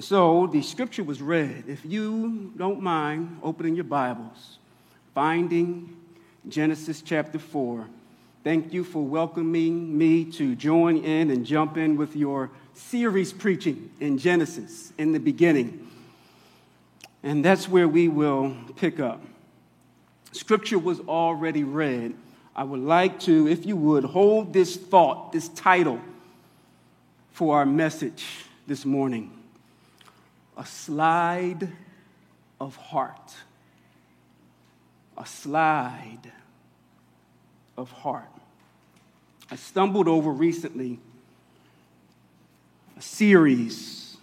So the scripture was read. If you don't mind opening your Bibles, finding Genesis chapter 4. Thank you for welcoming me to join in and jump in with your series preaching in Genesis in the beginning. And that's where we will pick up. Scripture was already read. I would like to, if you would, hold this thought, this title for our message this morning A Slide of Heart. A slide of heart. I stumbled over recently a series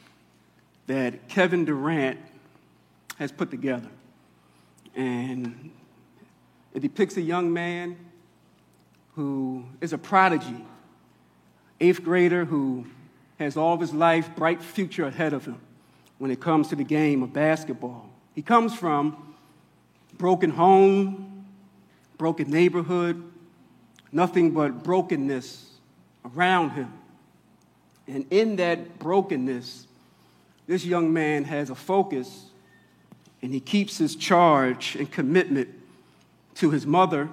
that Kevin Durant has put together. And it depicts a young man who is a prodigy, eighth grader who has all of his life, bright future ahead of him when it comes to the game of basketball. He comes from broken home, broken neighborhood, nothing but brokenness around him. And in that brokenness, this young man has a focus and he keeps his charge and commitment to his mother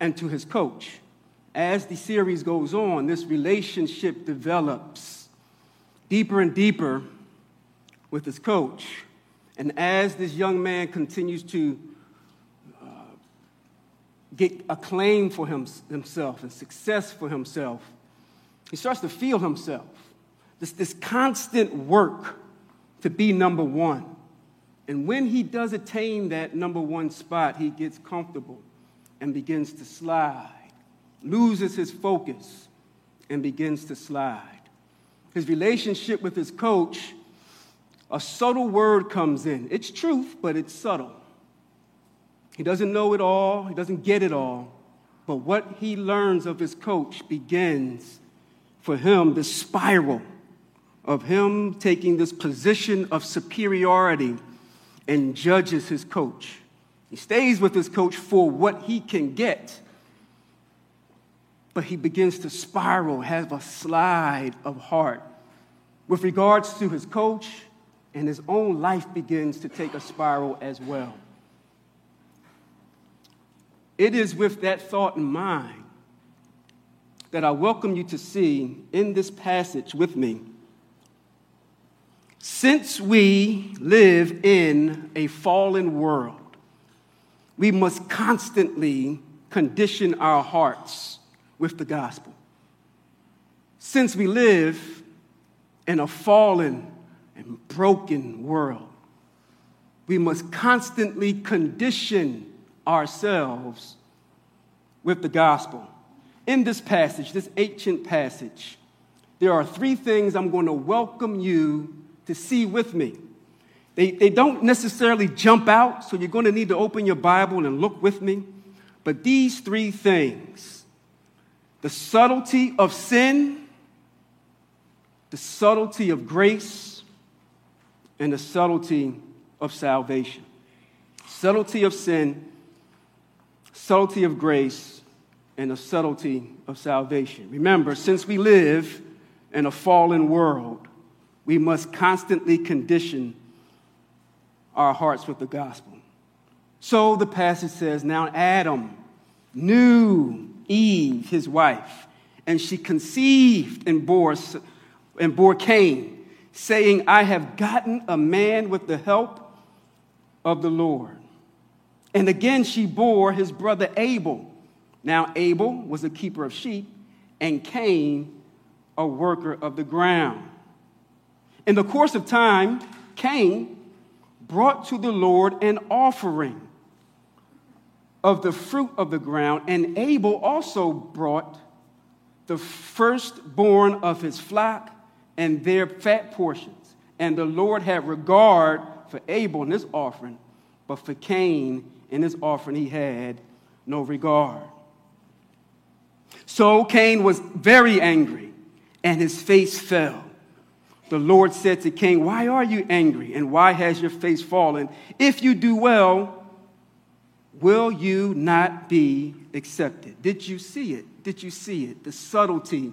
and to his coach. As the series goes on, this relationship develops deeper and deeper with his coach. And as this young man continues to uh, get acclaim for him, himself and success for himself, he starts to feel himself. This, this constant work to be number one. And when he does attain that number one spot, he gets comfortable and begins to slide, loses his focus, and begins to slide. His relationship with his coach, a subtle word comes in. It's truth, but it's subtle. He doesn't know it all, he doesn't get it all, but what he learns of his coach begins for him the spiral of him taking this position of superiority and judges his coach. He stays with his coach for what he can get, but he begins to spiral, have a slide of heart with regards to his coach, and his own life begins to take a spiral as well. It is with that thought in mind that I welcome you to see in this passage with me. Since we live in a fallen world, we must constantly condition our hearts with the gospel. Since we live in a fallen and broken world, we must constantly condition ourselves with the gospel in this passage, this ancient passage, there are three things I'm going to welcome you to see with me. They, they don't necessarily jump out, so you're going to need to open your Bible and look with me. But these three things the subtlety of sin, the subtlety of grace, and the subtlety of salvation. Subtlety of sin, subtlety of grace, and the subtlety of salvation. Remember, since we live in a fallen world, we must constantly condition our hearts with the gospel. So the passage says, Now Adam knew Eve, his wife, and she conceived and bore, and bore Cain, saying, I have gotten a man with the help of the Lord. And again she bore his brother Abel. Now, Abel was a keeper of sheep, and Cain, a worker of the ground. In the course of time, Cain brought to the Lord an offering of the fruit of the ground, and Abel also brought the firstborn of his flock and their fat portions. And the Lord had regard for Abel and his offering, but for Cain and his offering he had no regard. So Cain was very angry, and his face fell. The Lord said to Cain, Why are you angry, and why has your face fallen? If you do well, will you not be accepted? Did you see it? Did you see it? The subtlety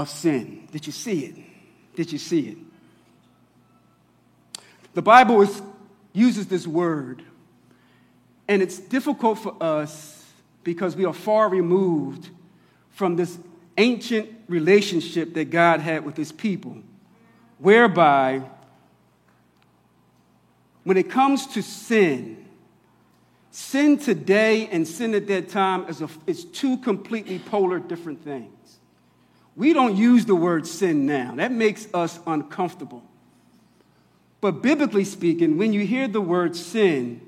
of sin. Did you see it? Did you see it? The Bible is, uses this word, and it's difficult for us because we are far removed from this ancient relationship that God had with his people, whereby when it comes to sin, sin today and sin at that time is, a, is two completely polar different things. We don't use the word sin now, that makes us uncomfortable. But biblically speaking, when you hear the word sin,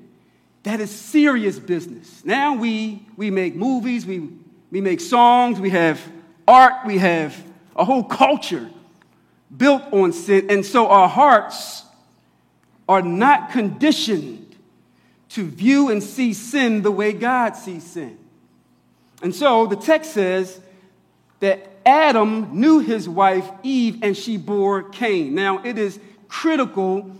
that is serious business. Now we, we make movies, we, we make songs, we have art, we have a whole culture built on sin. And so our hearts are not conditioned to view and see sin the way God sees sin. And so the text says that Adam knew his wife Eve and she bore Cain. Now it is critical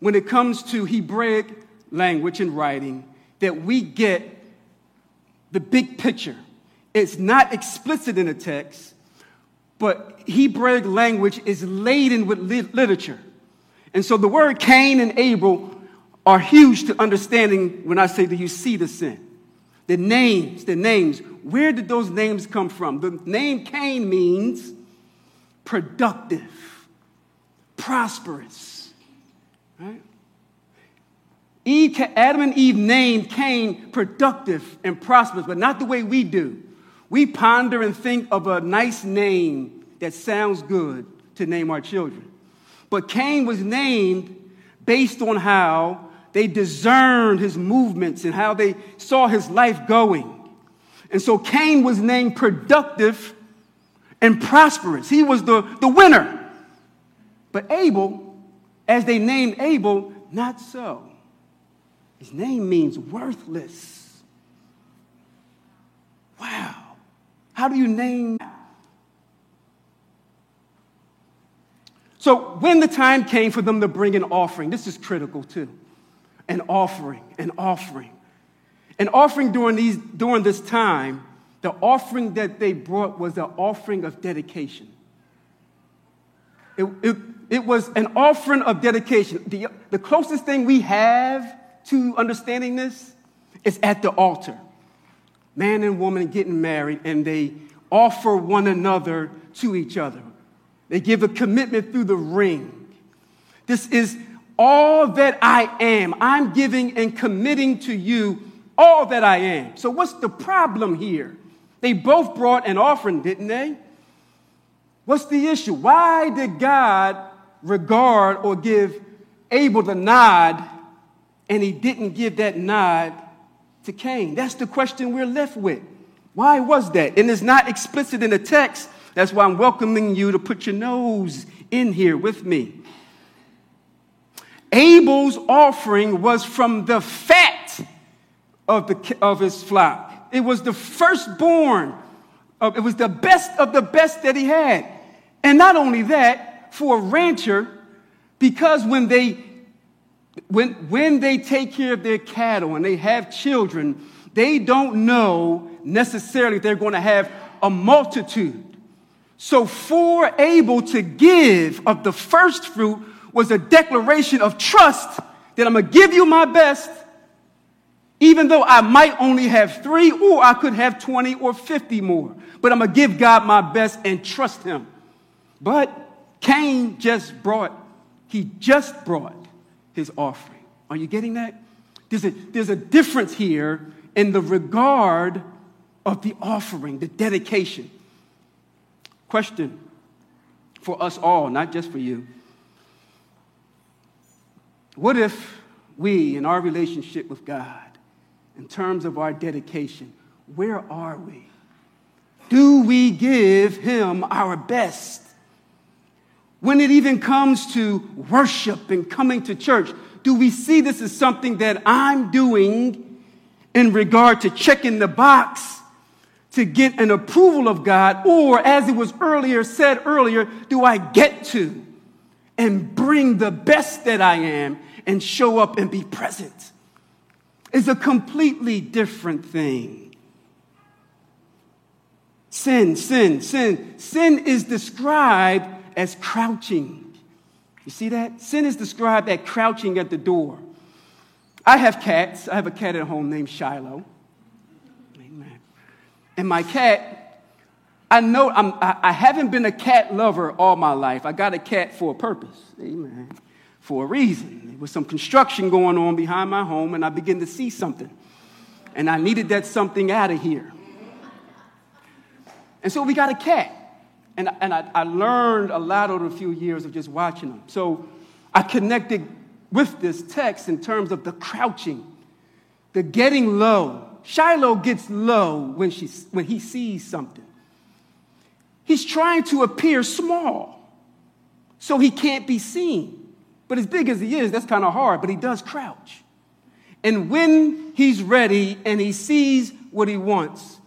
when it comes to Hebraic language and writing that we get the big picture. It's not explicit in the text, but Hebraic language is laden with literature. And so the word Cain and Abel are huge to understanding when I say, Do you see the sin? The names, the names, where did those names come from? The name Cain means productive, prosperous, right? Eve, Adam and Eve named Cain productive and prosperous, but not the way we do. We ponder and think of a nice name that sounds good to name our children. But Cain was named based on how they discerned his movements and how they saw his life going. And so Cain was named productive and prosperous. He was the, the winner. But Abel, as they named Abel, not so. His name means worthless. Wow. How do you name? So, when the time came for them to bring an offering, this is critical too. An offering, an offering. An offering during, these, during this time, the offering that they brought was an offering of dedication. It, it, it was an offering of dedication. The, the closest thing we have to understanding this is at the altar. Man and woman getting married, and they offer one another to each other. They give a commitment through the ring. This is all that I am. I'm giving and committing to you all that I am. So, what's the problem here? They both brought an offering, didn't they? What's the issue? Why did God regard or give Abel the nod and he didn't give that nod to Cain? That's the question we're left with. Why was that? And it's not explicit in the text. That's why I'm welcoming you to put your nose in here with me. Abel's offering was from the fat of, the, of his flock. It was the firstborn. Of, it was the best of the best that he had. And not only that, for a rancher, because when they when, when they take care of their cattle and they have children, they don't know necessarily they're going to have a multitude. So, for Abel to give of the first fruit was a declaration of trust that I'm going to give you my best, even though I might only have three, or I could have 20 or 50 more. But I'm going to give God my best and trust Him. But Cain just brought, he just brought his offering. Are you getting that? There's a, there's a difference here in the regard of the offering, the dedication. Question for us all, not just for you. What if we, in our relationship with God, in terms of our dedication, where are we? Do we give Him our best? When it even comes to worship and coming to church, do we see this as something that I'm doing in regard to checking the box to get an approval of God? Or, as it was earlier said earlier, do I get to and bring the best that I am and show up and be present? Is a completely different thing. Sin, sin, sin. Sin is described as crouching, You see that? Sin is described as crouching at the door. I have cats. I have a cat at home named Shiloh. Amen. And my cat, I know I'm, I, I haven't been a cat lover all my life. I got a cat for a purpose. Amen. For a reason. There was some construction going on behind my home, and I began to see something. And I needed that something out of here. And so we got a cat. And, and I, I learned a lot over a few years of just watching them. So I connected with this text in terms of the crouching, the getting low. Shiloh gets low when, she, when he sees something. He's trying to appear small so he can't be seen. But as big as he is, that's kind of hard, but he does crouch. And when he's ready and he sees what he wants,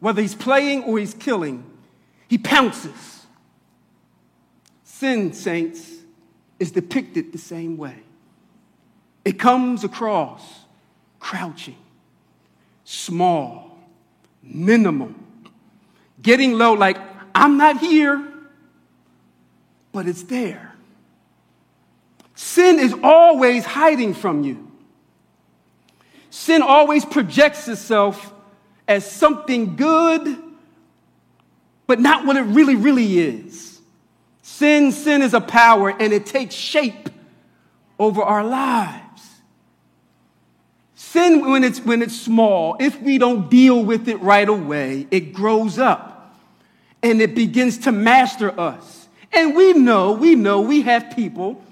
whether he's playing or he's killing, he pounces. Sin, saints, is depicted the same way. It comes across crouching, small, minimal, getting low, like, I'm not here, but it's there. Sin is always hiding from you. Sin always projects itself as something good but not what it really, really is. Sin, sin is a power and it takes shape over our lives. Sin, when it's, when it's small, if we don't deal with it right away, it grows up and it begins to master us. And we know, we know we have people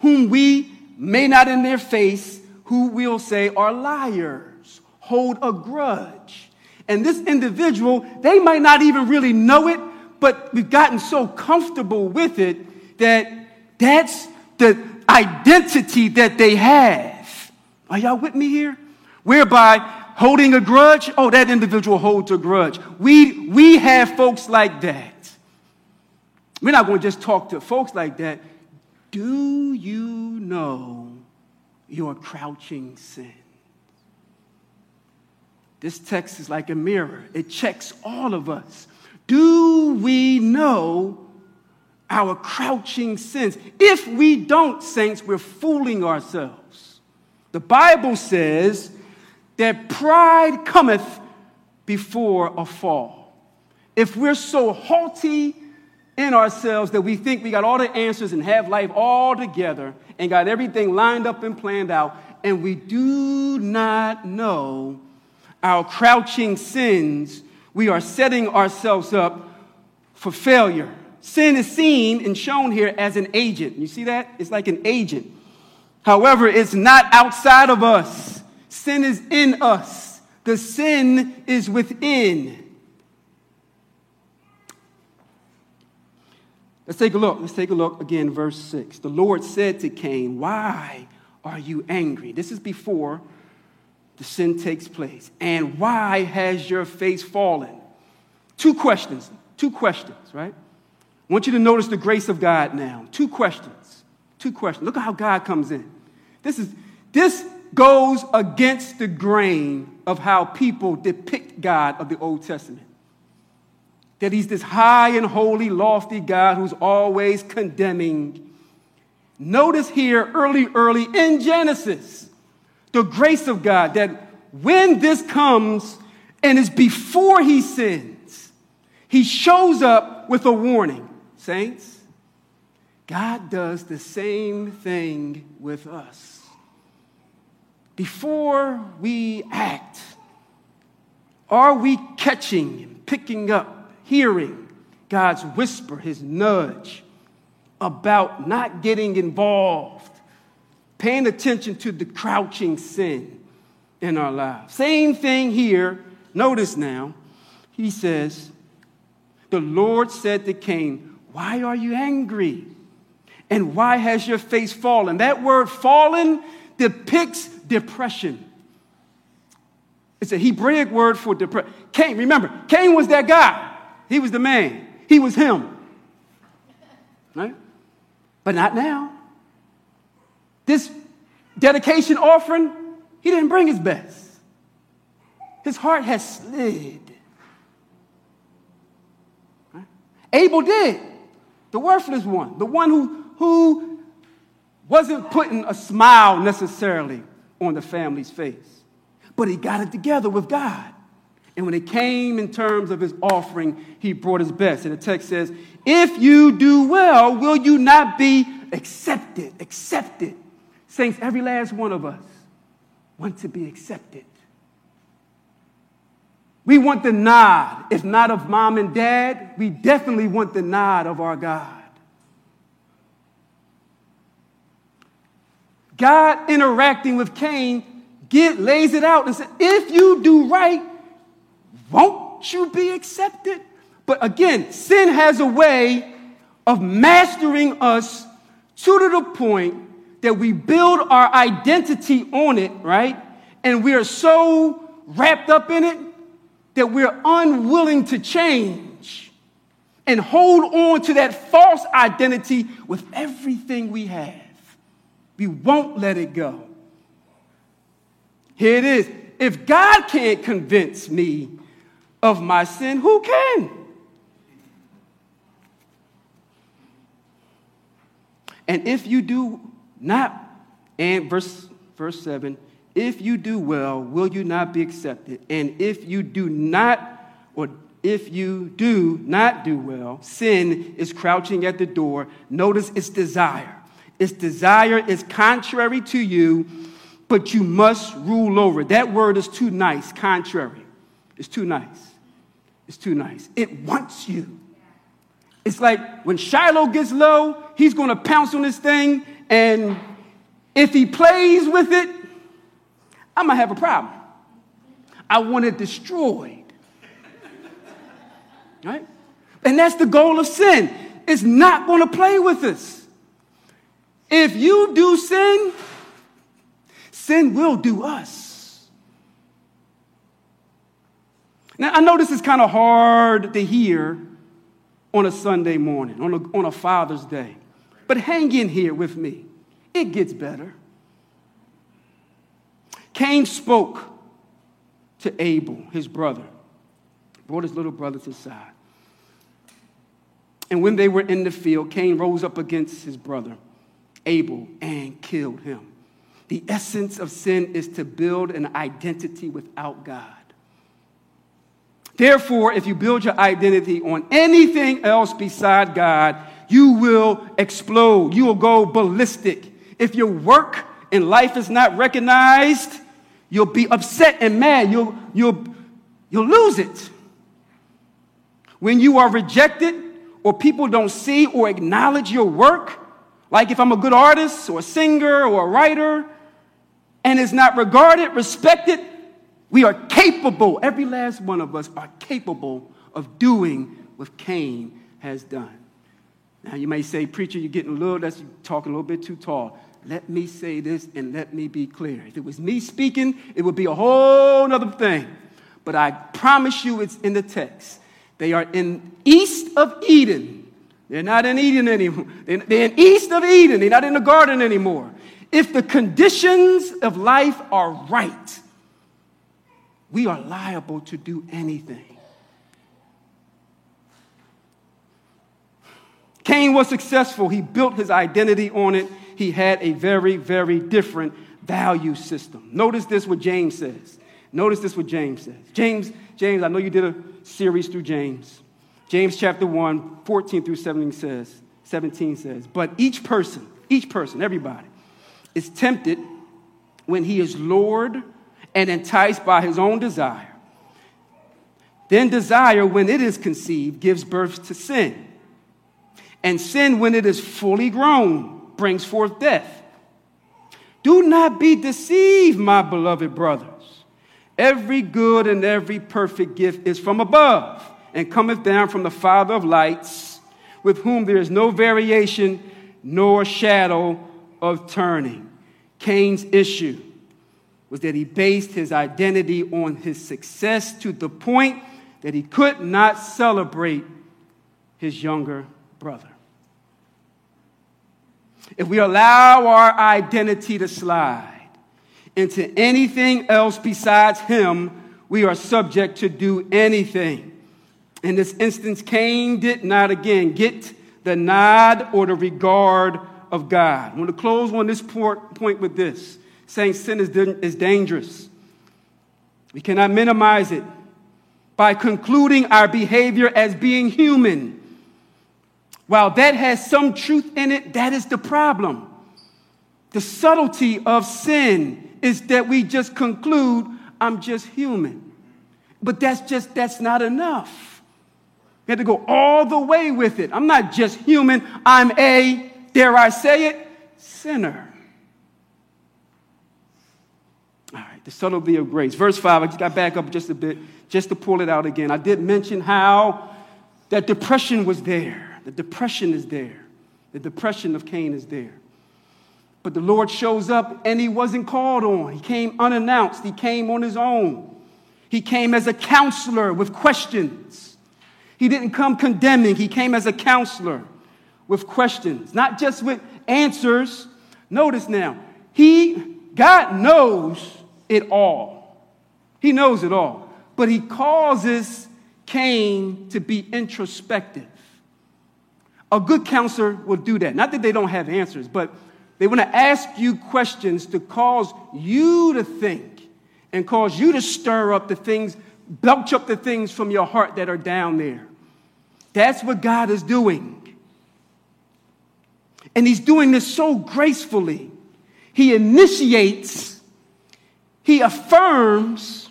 whom we may not in their face, who we'll say are liars, hold a grudge and this individual, they might not even really know it, but we've gotten so comfortable with it that that's the identity that they have. Are y'all with me here? Whereby holding a grudge, oh, that individual holds a grudge. We, we have folks like that. We're not going to just talk to folks like that. Do you know your crouching sin? This text is like a mirror, it checks all of us. Do we know our crouching sins? If we don't, saints, we're fooling ourselves. The Bible says that pride cometh before a fall. If we're so haughty in ourselves that we think we got all the answers and have life all together and got everything lined up and planned out, and we do not know our crouching sins, we are setting ourselves up for failure. Sin is seen and shown here as an agent. You see that? It's like an agent. However, it's not outside of us, sin is in us. The sin is within. Let's take a look. Let's take a look again, verse 6. The Lord said to Cain, Why are you angry? This is before the sin takes place? And why has your face fallen? Two questions, two questions, right? I want you to notice the grace of God now. Two questions. Two questions. Look at how God comes in. This is this goes against the grain of how people depict God of the Old Testament. That he's this high and holy, lofty God who's always condemning. Notice here, early, early in Genesis, the grace of God that when this comes and is before he sins, he shows up with a warning. Saints, God does the same thing with us. Before we act, are we catching and picking up, hearing God's whisper, his nudge about not getting involved? paying attention to the crouching sin in our lives. Same thing here. Notice now, he says, The Lord said to Cain, Why are you angry? And why has your face fallen? That word fallen depicts depression. It's a Hebraic word for depression. Cain, remember, Cain was that guy. He was the man. He was him. Right? But not now. This dedication offering, he didn't bring his best. His heart has slid. Right? Abel did. The worthless one, the one who, who wasn't putting a smile necessarily on the family's face, but he got it together with God. And when it came in terms of his offering, he brought his best. And the text says, If you do well, will you not be accepted? Accepted. Saints, every last one of us want to be accepted. We want the nod, if not of mom and dad, we definitely want the nod of our God. God interacting with Cain get, lays it out and says, if you do right, won't you be accepted? But again, sin has a way of mastering us to the point that we build our identity on it, right? And we are so wrapped up in it that we're unwilling to change and hold on to that false identity with everything we have. We won't let it go. Here it is. If God can't convince me of my sin, who can? And if you do not, and verse, verse 7, if you do well, will you not be accepted? And if you do not, or if you do not do well, sin is crouching at the door. Notice its desire. Its desire is contrary to you, but you must rule over. That word is too nice, contrary. It's too nice. It's too nice. It wants you. It's like when Shiloh gets low, he's going to pounce on this thing, and if he plays with it, I'm going to have a problem. I want it destroyed. Right? And that's the goal of sin. It's not going to play with us. If you do sin, sin will do us. Now, I know this is kind of hard to hear on a Sunday morning, on a, on a Father's Day, but hang in here with me. It gets better. Cain spoke to Abel, his brother, brought his little brother to side. And when they were in the field, Cain rose up against his brother Abel and killed him. The essence of sin is to build an identity without God. Therefore, if you build your identity on anything else beside God, you will explode. You will go ballistic. If your work in life is not recognized, you'll be upset and mad. You'll, you'll, you'll lose it. When you are rejected or people don't see or acknowledge your work, like if I'm a good artist or a singer or a writer and is not regarded, respected, we are capable, every last one of us are capable of doing what Cain has done. Now you may say, Preacher, you're getting a little, that's talking a little bit too tall. Let me say this and let me be clear. If it was me speaking, it would be a whole other thing. But I promise you it's in the text. They are in east of Eden they're not in Eden anymore. They're in east of Eden. They're not in the garden anymore. If the conditions of life are right, we are liable to do anything. Cain was successful. He built his identity on it. He had a very, very different value system. Notice this what James says. Notice this what James says. James, James, I know you did a series through James. James chapter 1, 14 through 17 says, 17 says, But each person, each person, everybody, is tempted when he is lured and enticed by his own desire. Then desire, when it is conceived, gives birth to sin. And sin, when it is fully grown, brings forth death. Do not be deceived, my beloved brothers. Every good and every perfect gift is from above and cometh down from the Father of lights, with whom there is no variation nor shadow of turning. Cain's issue was that he based his identity on his success to the point that he could not celebrate his younger brother. If we allow our identity to slide into anything else besides him, we are subject to do anything. In this instance, Cain did not again get the nod or the regard of God. I want to close on this point with this saying sin is, is dangerous. We cannot minimize it by concluding our behavior as being human. While that has some truth in it, that is the problem. The subtlety of sin is that we just conclude, I'm just human. But that's just, that's not enough. We have to go all the way with it. I'm not just human, I'm a, dare I say it, sinner. All right, the subtlety of grace. Verse 5, I just got back up just a bit just to pull it out again. I did mention how that depression was there. The depression is there. The depression of Cain is there. But the Lord shows up and he wasn't called on. He came unannounced, he came on his own. He came as a counselor with questions. He didn't come condemning, he came as a counselor with questions, not just with answers. Notice now, he, God knows it all. He knows it all. But he causes Cain to be introspective. A good counselor will do that. Not that they don't have answers, but they want to ask you questions to cause you to think and cause you to stir up the things, belch up the things from your heart that are down there. That's what God is doing. And He's doing this so gracefully. He initiates, He affirms,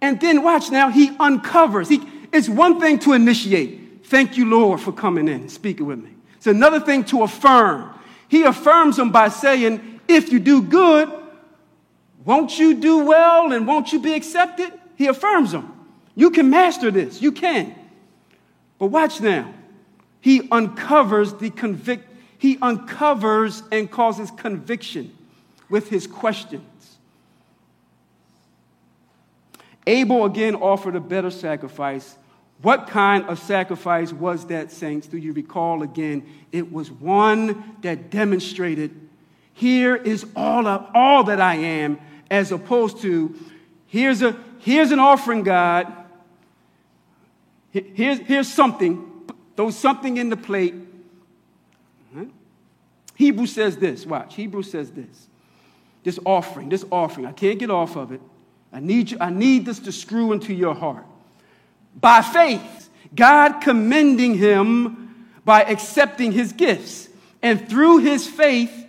and then watch now, He uncovers. He, it's one thing to initiate. Thank you, Lord, for coming in speaking with me. It's another thing to affirm. He affirms them by saying, If you do good, won't you do well and won't you be accepted? He affirms them. You can master this. You can. But watch now. He uncovers the convict, he uncovers and causes conviction with his questions. Abel again offered a better sacrifice what kind of sacrifice was that, saints? Do you recall again? It was one that demonstrated here is all, of, all that I am, as opposed to here's, a, here's an offering, God. Here's, here's something. Throw something in the plate. Hebrew says this. Watch. Hebrew says this. This offering, this offering. I can't get off of it. I need, you, I need this to screw into your heart by faith, God commending him by accepting his gifts. And through his faith,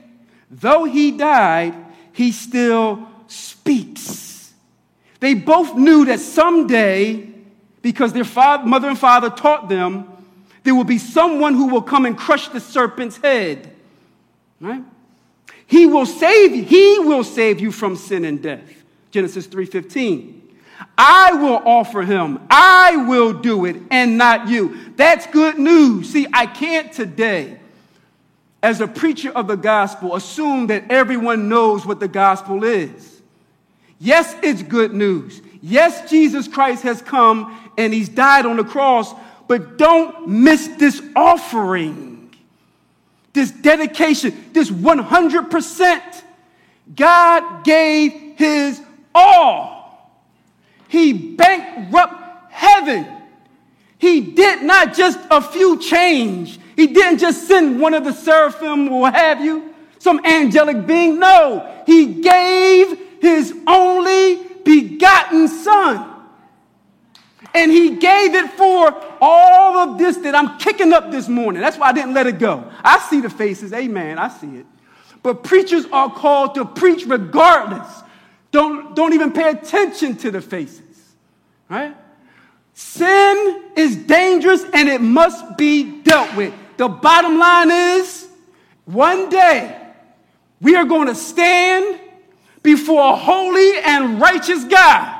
though he died, he still speaks. They both knew that someday, because their father, mother and father taught them, there will be someone who will come and crush the serpent's head. Right? He will save you. He will save you from sin and death. Genesis 3:15. I will offer him. I will do it and not you. That's good news. See, I can't today, as a preacher of the gospel, assume that everyone knows what the gospel is. Yes, it's good news. Yes, Jesus Christ has come and he's died on the cross, but don't miss this offering, this dedication, this 100%. God gave his all. He bankrupt heaven. He did not just a few change. He didn't just send one of the seraphim or have you, some angelic being. No, he gave his only begotten son. And he gave it for all of this that I'm kicking up this morning. That's why I didn't let it go. I see the faces. Amen. I see it. But preachers are called to preach regardless. Don't, don't even pay attention to the faces. Right? Sin is dangerous and it must be dealt with. The bottom line is one day we are going to stand before a holy and righteous God.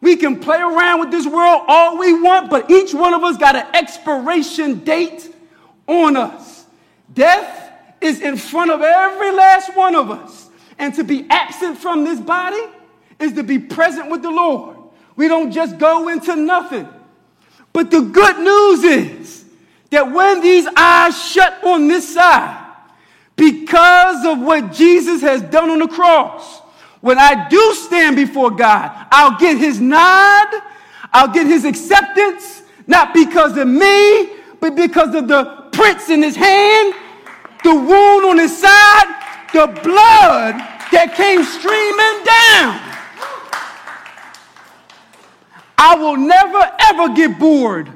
We can play around with this world all we want, but each one of us got an expiration date on us. Death is in front of every last one of us. And to be absent from this body is to be present with the Lord. We don't just go into nothing. But the good news is that when these eyes shut on this side, because of what Jesus has done on the cross, when I do stand before God, I'll get his nod, I'll get his acceptance, not because of me, but because of the prints in his hand the wound on his side, the blood that came streaming down. I will never, ever get bored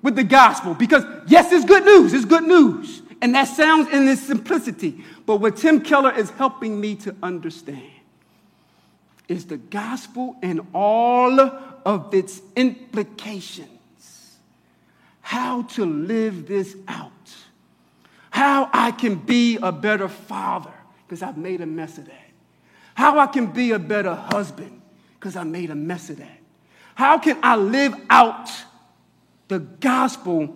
with the gospel because, yes, it's good news. It's good news. And that sounds in its simplicity. But what Tim Keller is helping me to understand is the gospel and all of its implications. How to live this out. How I can be a better father because I've made a mess of that. How I can be a better husband because I made a mess of that. How can I live out the gospel,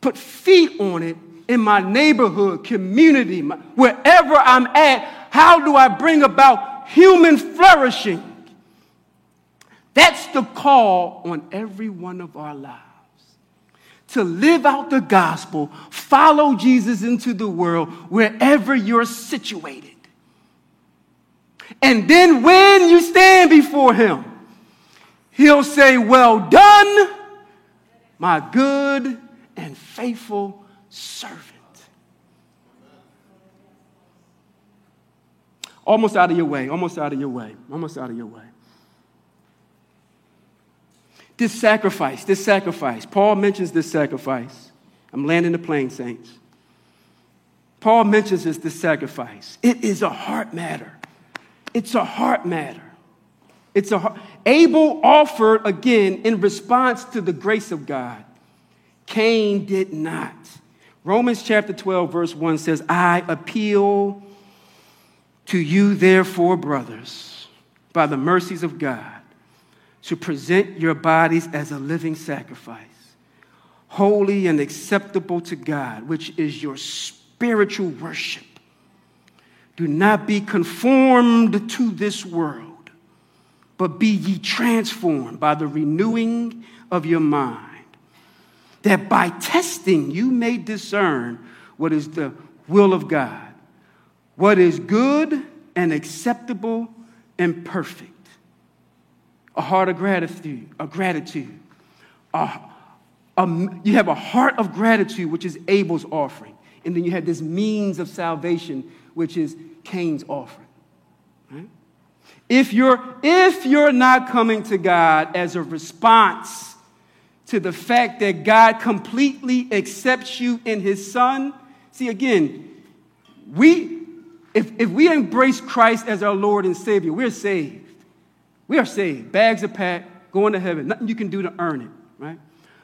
put feet on it in my neighborhood, community, my, wherever I'm at? How do I bring about human flourishing? That's the call on every one of our lives. To live out the gospel, follow Jesus into the world wherever you're situated. And then when you stand before him, he'll say, Well done, my good and faithful servant. Almost out of your way, almost out of your way, almost out of your way. This sacrifice, this sacrifice, Paul mentions this sacrifice. I'm landing the plane, saints. Paul mentions this, this sacrifice. It is a heart matter. It's a heart matter. It's a Abel offered again in response to the grace of God. Cain did not. Romans chapter 12, verse 1 says, I appeal to you, therefore, brothers, by the mercies of God, to present your bodies as a living sacrifice, holy and acceptable to God, which is your spiritual worship. Do not be conformed to this world, but be ye transformed by the renewing of your mind, that by testing you may discern what is the will of God, what is good and acceptable and perfect. A heart of gratitude, a gratitude. A, a, you have a heart of gratitude, which is Abel's offering. And then you have this means of salvation, which is Cain's offering. If you're, if you're not coming to God as a response to the fact that God completely accepts you in his son, see again, we, if, if we embrace Christ as our Lord and Savior, we're saved. We are saved. Bags are packed, going to heaven. Nothing you can do to earn it, right?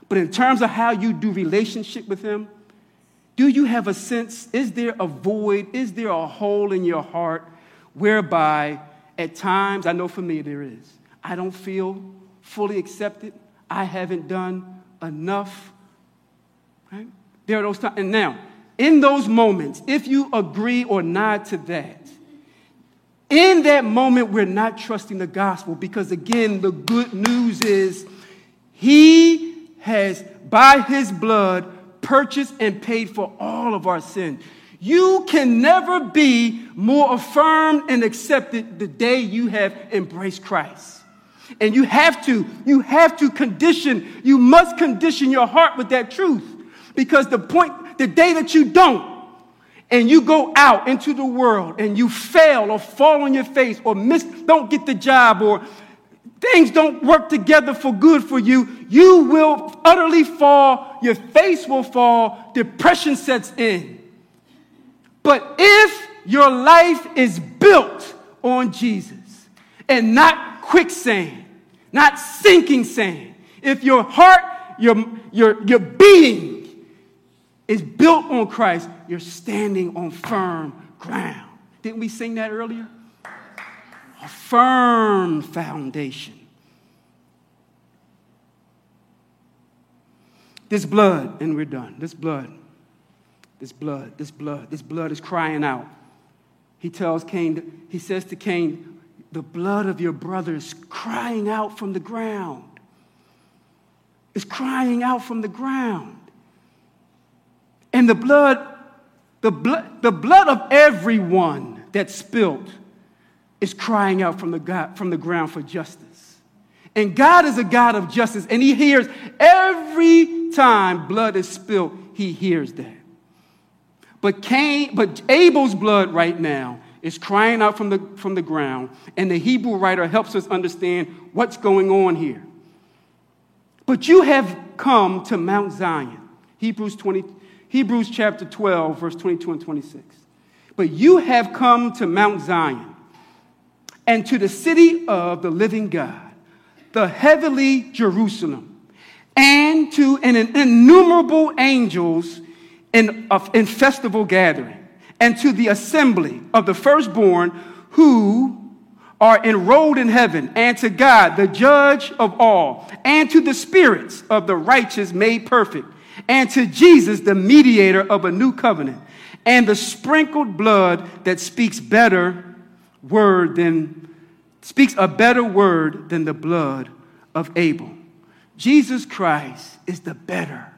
But in terms of how you do relationship with him, do you have a sense? Is there a void? Is there a hole in your heart whereby at times, I know for me there is, I don't feel fully accepted? I haven't done enough. Right? There are those times. And now, in those moments, if you agree or nod to that, in that moment, we're not trusting the gospel because, again, the good news is he has, by his blood, purchased and paid for all of our sin. You can never be more affirmed and accepted the day you have embraced Christ. And you have to, you have to condition, you must condition your heart with that truth. Because the point, the day that you don't, and you go out into the world and you fail or fall on your face or miss, don't get the job or things don't work together for good for you, you will utterly fall, your face will fall, depression sets in. But if your life is built on Jesus and not quicksand, not sinking sand, if your heart, your, your, your being is built on Christ, you're standing on firm ground. Didn't we sing that earlier? A firm foundation. This blood, and we're done. This blood, this blood, this blood, this blood is crying out. He tells Cain, he says to Cain, the blood of your brothers crying out from the ground. It's crying out from the ground. And the blood, the blood, the blood of everyone that's spilt is crying out from the, God, from the ground for justice. And God is a God of justice, and He hears every time blood is spilled, He hears that. But Cain, but Abel's blood right now is crying out from the, from the ground, and the Hebrew writer helps us understand what's going on here. But you have come to Mount Zion. Hebrews 20, Hebrews chapter 12, verse 22 and 26. But you have come to Mount Zion and to the city of the living God, the heavenly Jerusalem, and to an innumerable angels in, in festival gathering, and to the assembly of the firstborn who are enrolled in heaven, and to God, the judge of all, and to the spirits of the righteous made perfect, and to Jesus, the mediator of a new covenant, and the sprinkled blood that speaks better word than speaks a better word than the blood of Abel. Jesus Christ is the better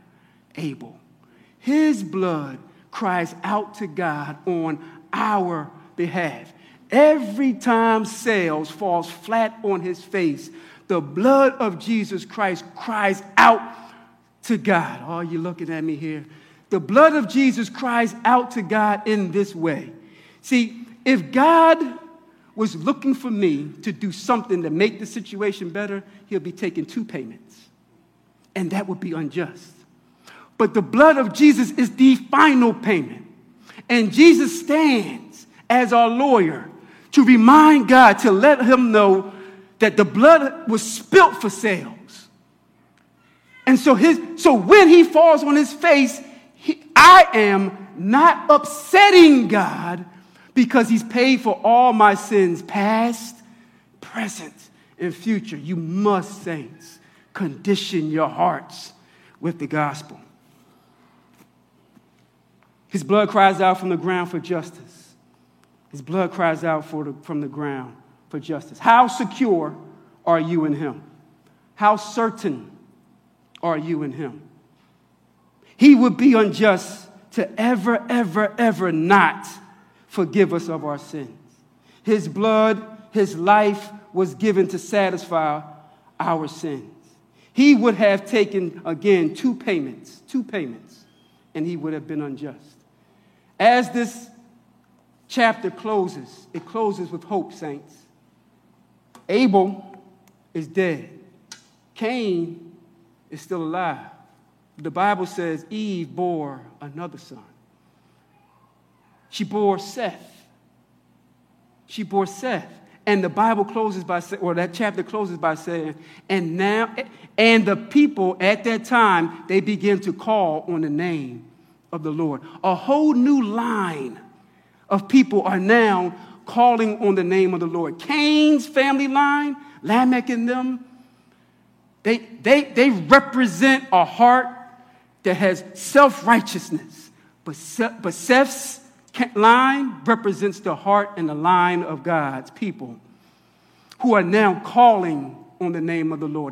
Abel. His blood cries out to God on our behalf. Every time Sales falls flat on his face, the blood of Jesus Christ cries out to God. Oh, you're looking at me here. The blood of Jesus cries out to God in this way. See, if God was looking for me to do something to make the situation better, he'll be taking two payments. And that would be unjust. But the blood of Jesus is the final payment. And Jesus stands as our lawyer to remind God to let him know that the blood was spilt for Sales. And so, his, so when he falls on his face, he, I am not upsetting God because he's paid for all my sins, past, present, and future. You must, saints, condition your hearts with the gospel. His blood cries out from the ground for justice. His blood cries out the, from the ground for justice. How secure are you in Him? How certain are you in Him? He would be unjust to ever, ever, ever not forgive us of our sins. His blood, His life was given to satisfy our sins. He would have taken, again, two payments, two payments, and He would have been unjust. As this chapter closes, it closes with hope, saints. Abel is dead, Cain is still alive. The Bible says Eve bore another son. She bore Seth. She bore Seth. And the Bible closes by saying, or that chapter closes by saying, and now, and the people at that time, they begin to call on the name of the Lord. A whole new line of people are now calling on the name of the Lord. Cain's family line, Lamech and them, they, they, they represent a heart that has self righteousness. But, but Seth's line represents the heart and the line of God's people who are now calling on the name of the Lord.